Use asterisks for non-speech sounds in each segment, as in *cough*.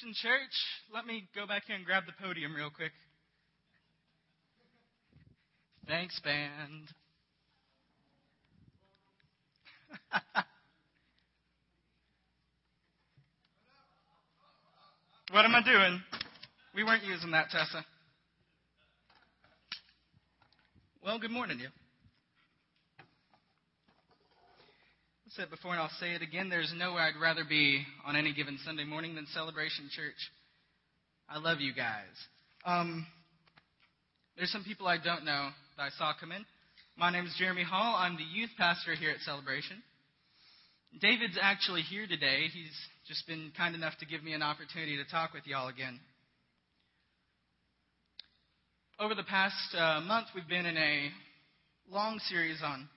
Church. Let me go back here and grab the podium real quick. Thanks, band. *laughs* what am I doing? We weren't using that, Tessa. Well, good morning, you. I said before, and I'll say it again there's nowhere I'd rather be on any given Sunday morning than Celebration Church. I love you guys. Um, there's some people I don't know that I saw come in. My name is Jeremy Hall. I'm the youth pastor here at Celebration. David's actually here today. He's just been kind enough to give me an opportunity to talk with y'all again. Over the past uh, month, we've been in a long series on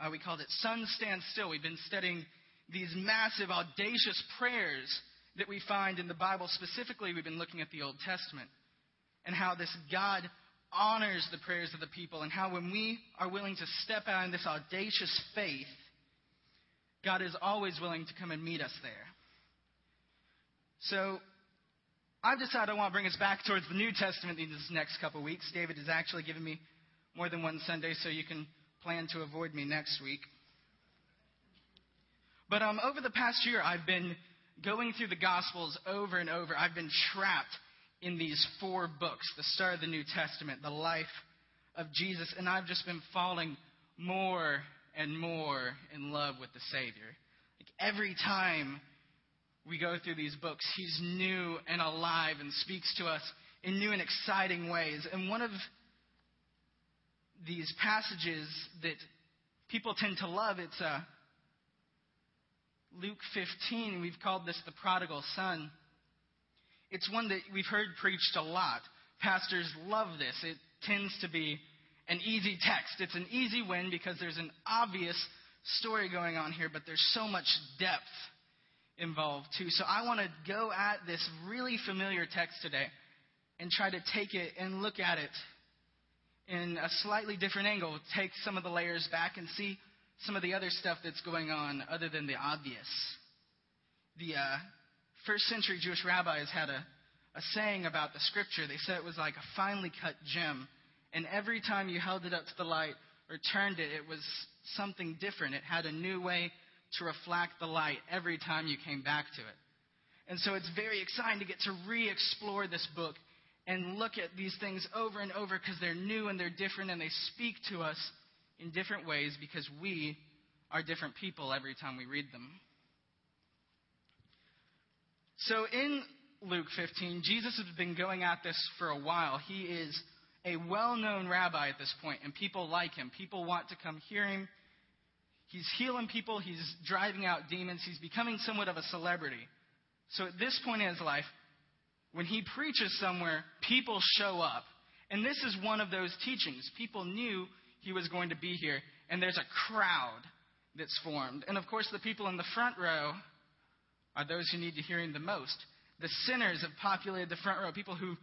uh, we called it Sun Stand Still. We've been studying these massive, audacious prayers that we find in the Bible. Specifically, we've been looking at the Old Testament and how this God honors the prayers of the people, and how when we are willing to step out in this audacious faith, God is always willing to come and meet us there. So, I've decided I want to bring us back towards the New Testament in these next couple weeks. David has actually given me more than one Sunday, so you can plan to avoid me next week. But um, over the past year, I've been going through the Gospels over and over. I've been trapped in these four books the start of the New Testament, the life of Jesus, and I've just been falling more and more in love with the Savior. Like every time we go through these books, He's new and alive and speaks to us in new and exciting ways. And one of these passages that people tend to love. It's uh, Luke 15. We've called this the prodigal son. It's one that we've heard preached a lot. Pastors love this. It tends to be an easy text. It's an easy win because there's an obvious story going on here, but there's so much depth involved too. So I want to go at this really familiar text today and try to take it and look at it in a slightly different angle, take some of the layers back and see some of the other stuff that's going on other than the obvious. The uh, first century Jewish rabbis had a, a saying about the scripture. They said it was like a finely cut gem, and every time you held it up to the light or turned it, it was something different. It had a new way to reflect the light every time you came back to it. And so it's very exciting to get to re explore this book and look at these things over and over because they're new and they're different and they speak to us in different ways because we are different people every time we read them. So in Luke 15, Jesus has been going at this for a while. He is a well known rabbi at this point, and people like him. People want to come hear him. He's healing people, he's driving out demons, he's becoming somewhat of a celebrity. So at this point in his life, when he preaches somewhere, people show up. And this is one of those teachings. People knew he was going to be here, and there's a crowd that's formed. And of course, the people in the front row are those who need to hear him the most. The sinners have populated the front row, people who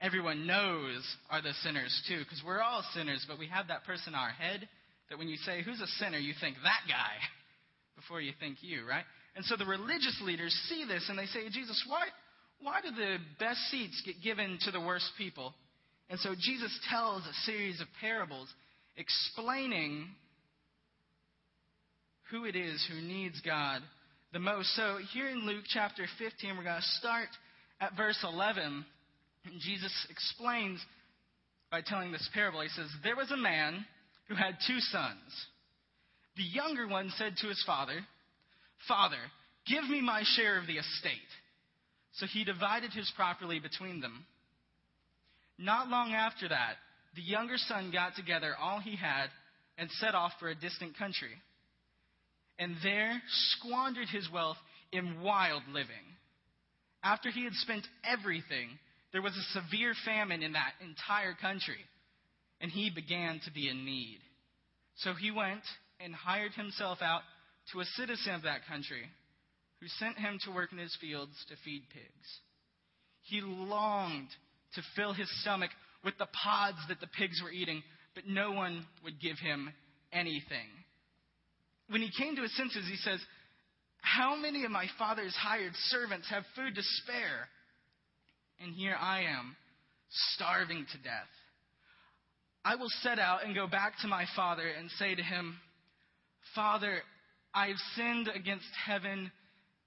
everyone knows are the sinners too, because we're all sinners, but we have that person in our head that when you say, Who's a sinner? you think that guy *laughs* before you think you, right? And so the religious leaders see this and they say, Jesus, why, why do the best seats get given to the worst people? And so Jesus tells a series of parables explaining who it is who needs God the most. So here in Luke chapter 15, we're going to start at verse 11. And Jesus explains by telling this parable. He says, There was a man who had two sons. The younger one said to his father, Father, give me my share of the estate. So he divided his property between them. Not long after that, the younger son got together all he had and set off for a distant country. And there squandered his wealth in wild living. After he had spent everything, there was a severe famine in that entire country, and he began to be in need. So he went and hired himself out to a citizen of that country who sent him to work in his fields to feed pigs. He longed to fill his stomach with the pods that the pigs were eating, but no one would give him anything. When he came to his senses, he says, How many of my father's hired servants have food to spare? and here I am, starving to death. I will set out and go back to my father and say to him, Father, I have sinned against heaven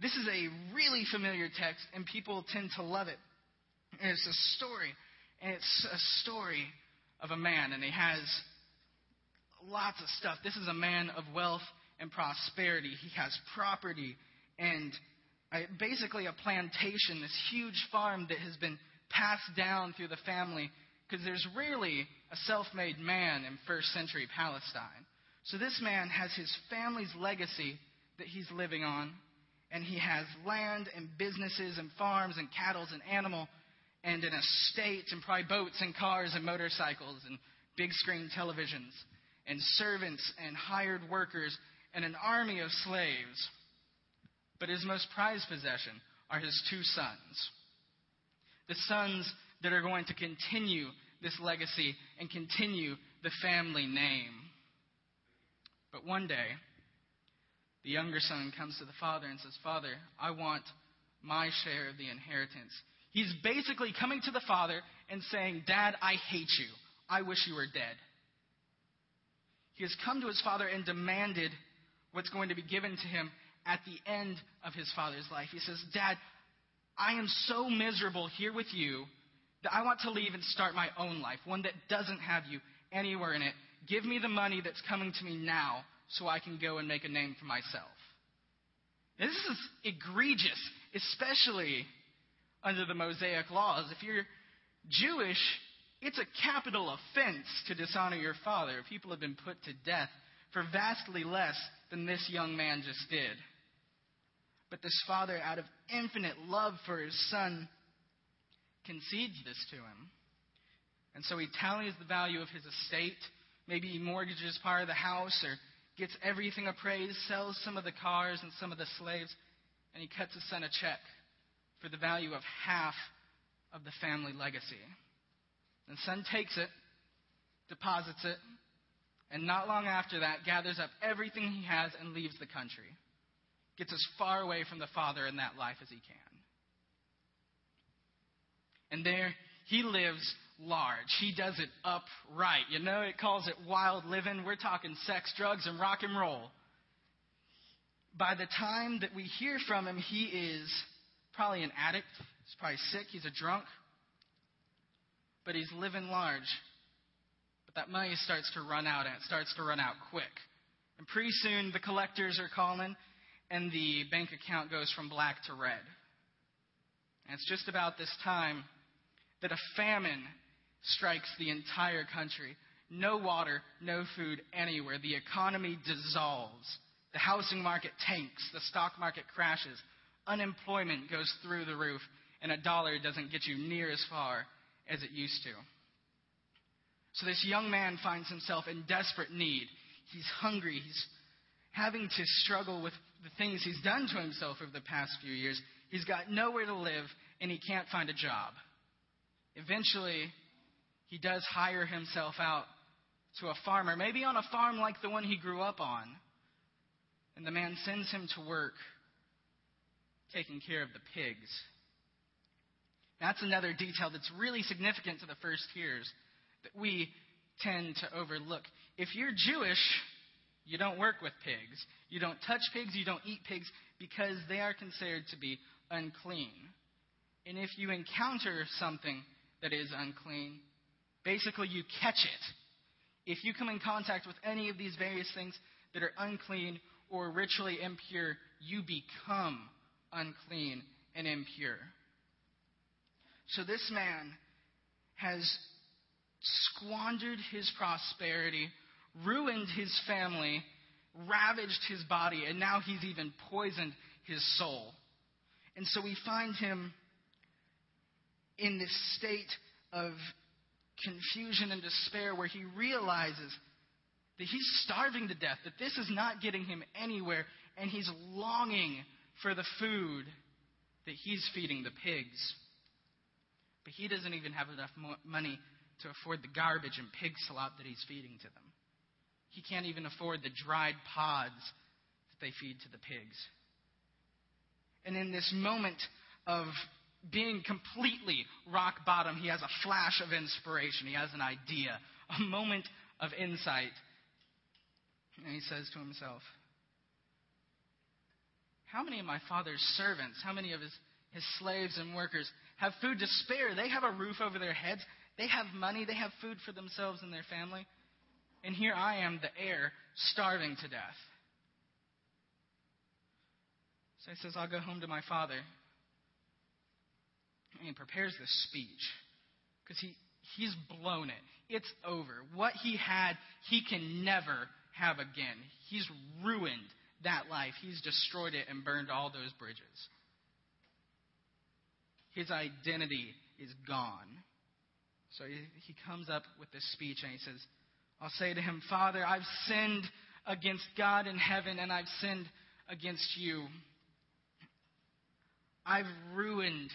This is a really familiar text, and people tend to love it. And it's a story, and it's a story of a man, and he has lots of stuff. This is a man of wealth and prosperity. He has property and basically a plantation, this huge farm that has been passed down through the family because there's rarely a self made man in first century Palestine. So this man has his family's legacy that he's living on, and he has land and businesses and farms and cattle and animal and an estate and probably boats and cars and motorcycles and big screen televisions and servants and hired workers and an army of slaves. But his most prized possession are his two sons. The sons that are going to continue this legacy and continue the family name. But one day, the younger son comes to the father and says, Father, I want my share of the inheritance. He's basically coming to the father and saying, Dad, I hate you. I wish you were dead. He has come to his father and demanded what's going to be given to him at the end of his father's life. He says, Dad, I am so miserable here with you that I want to leave and start my own life, one that doesn't have you anywhere in it. Give me the money that's coming to me now so I can go and make a name for myself. This is egregious, especially under the Mosaic laws. If you're Jewish, it's a capital offense to dishonor your father. People have been put to death for vastly less than this young man just did. But this father, out of infinite love for his son, concedes this to him. And so he tallies the value of his estate. Maybe he mortgages part of the house or gets everything appraised, sells some of the cars and some of the slaves, and he cuts his son a check for the value of half of the family legacy. And son takes it, deposits it, and not long after that gathers up everything he has and leaves the country. Gets as far away from the father in that life as he can. And there he lives large. He does it upright. You know, it calls it wild living. We're talking sex, drugs, and rock and roll. By the time that we hear from him, he is probably an addict. He's probably sick. He's a drunk. But he's living large. But that money starts to run out, and it starts to run out quick. And pretty soon, the collectors are calling, and the bank account goes from black to red. And it's just about this time that a famine strikes the entire country. No water, no food anywhere. The economy dissolves. The housing market tanks. The stock market crashes. Unemployment goes through the roof. And a dollar doesn't get you near as far as it used to. So this young man finds himself in desperate need. He's hungry. He's having to struggle with the things he's done to himself over the past few years. He's got nowhere to live, and he can't find a job. Eventually, he does hire himself out to a farmer, maybe on a farm like the one he grew up on. And the man sends him to work taking care of the pigs. That's another detail that's really significant to the first hearers that we tend to overlook. If you're Jewish, you don't work with pigs. You don't touch pigs. You don't eat pigs because they are considered to be unclean. And if you encounter something that is unclean, Basically, you catch it. If you come in contact with any of these various things that are unclean or ritually impure, you become unclean and impure. So this man has squandered his prosperity, ruined his family, ravaged his body, and now he's even poisoned his soul. And so we find him in this state of confusion and despair where he realizes that he's starving to death, that this is not getting him anywhere, and he's longing for the food that he's feeding the pigs. But he doesn't even have enough money to afford the garbage and pig slop that he's feeding to them. He can't even afford the dried pods that they feed to the pigs. And in this moment of being completely rock bottom, he has a flash of inspiration. He has an idea, a moment of insight. And he says to himself, How many of my father's servants, how many of his, his slaves and workers have food to spare? They have a roof over their heads, they have money, they have food for themselves and their family. And here I am, the heir, starving to death. So he says, I'll go home to my father. And he prepares this speech because he, he's blown it. It's over. What he had, he can never have again. He's ruined that life. He's destroyed it and burned all those bridges. His identity is gone. So he, he comes up with this speech and he says, I'll say to him, Father, I've sinned against God in heaven and I've sinned against you. I've ruined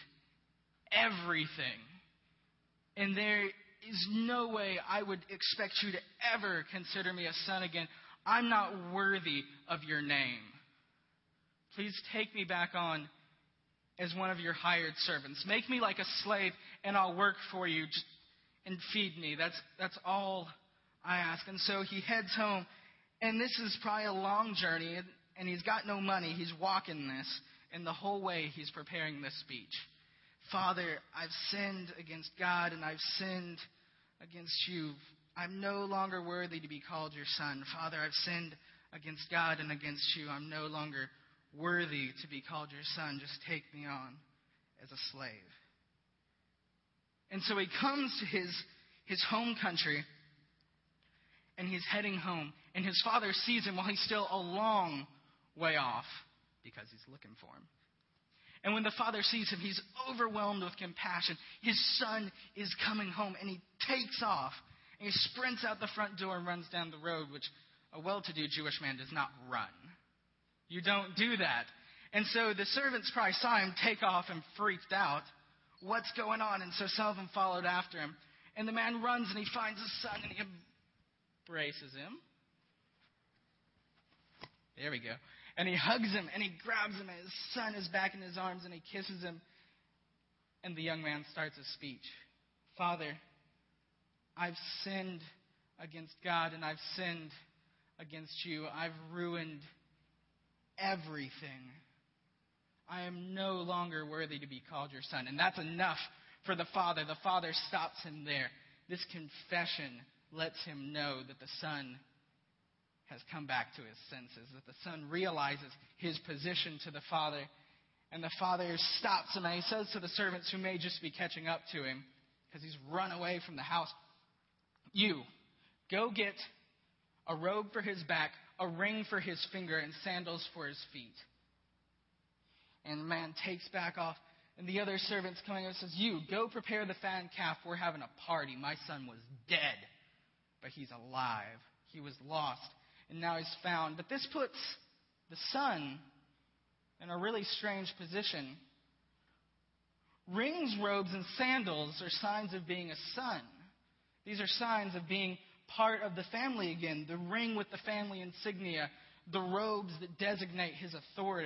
everything. And there is no way I would expect you to ever consider me a son again. I'm not worthy of your name. Please take me back on as one of your hired servants. Make me like a slave, and I'll work for you and feed me. That's, that's all I ask. And so he heads home, and this is probably a long journey, and he's got no money. He's walking this, and the whole way he's preparing this speech. Father, I've sinned against God and I've sinned against you. I'm no longer worthy to be called your son. Father, I've sinned against God and against you. I'm no longer worthy to be called your son. Just take me on as a slave. And so he comes to his, his home country and he's heading home. And his father sees him while he's still a long way off because he's looking for him. And when the father sees him, he's overwhelmed with compassion. His son is coming home, and he takes off. And he sprints out the front door and runs down the road, which a well to do Jewish man does not run. You don't do that. And so the servants probably saw him take off and freaked out. What's going on? And so them followed after him. And the man runs and he finds his son and he embraces him. There we go. And he hugs him and he grabs him, and his son is back in his arms, and he kisses him. And the young man starts a speech Father, I've sinned against God, and I've sinned against you. I've ruined everything. I am no longer worthy to be called your son. And that's enough for the father. The father stops him there. This confession lets him know that the son has come back to his senses, that the son realizes his position to the father. And the father stops him and he says to the servants who may just be catching up to him, because he's run away from the house, You, go get a robe for his back, a ring for his finger, and sandals for his feet. And the man takes back off. And the other servants coming up says, You, go prepare the fattened calf. We're having a party. My son was dead, but he's alive. He was lost, and now he's found. But this puts the son in a really strange position. Rings, robes, and sandals are signs of being a son. These are signs of being part of the family again. The ring with the family insignia, the robes that designate his authority.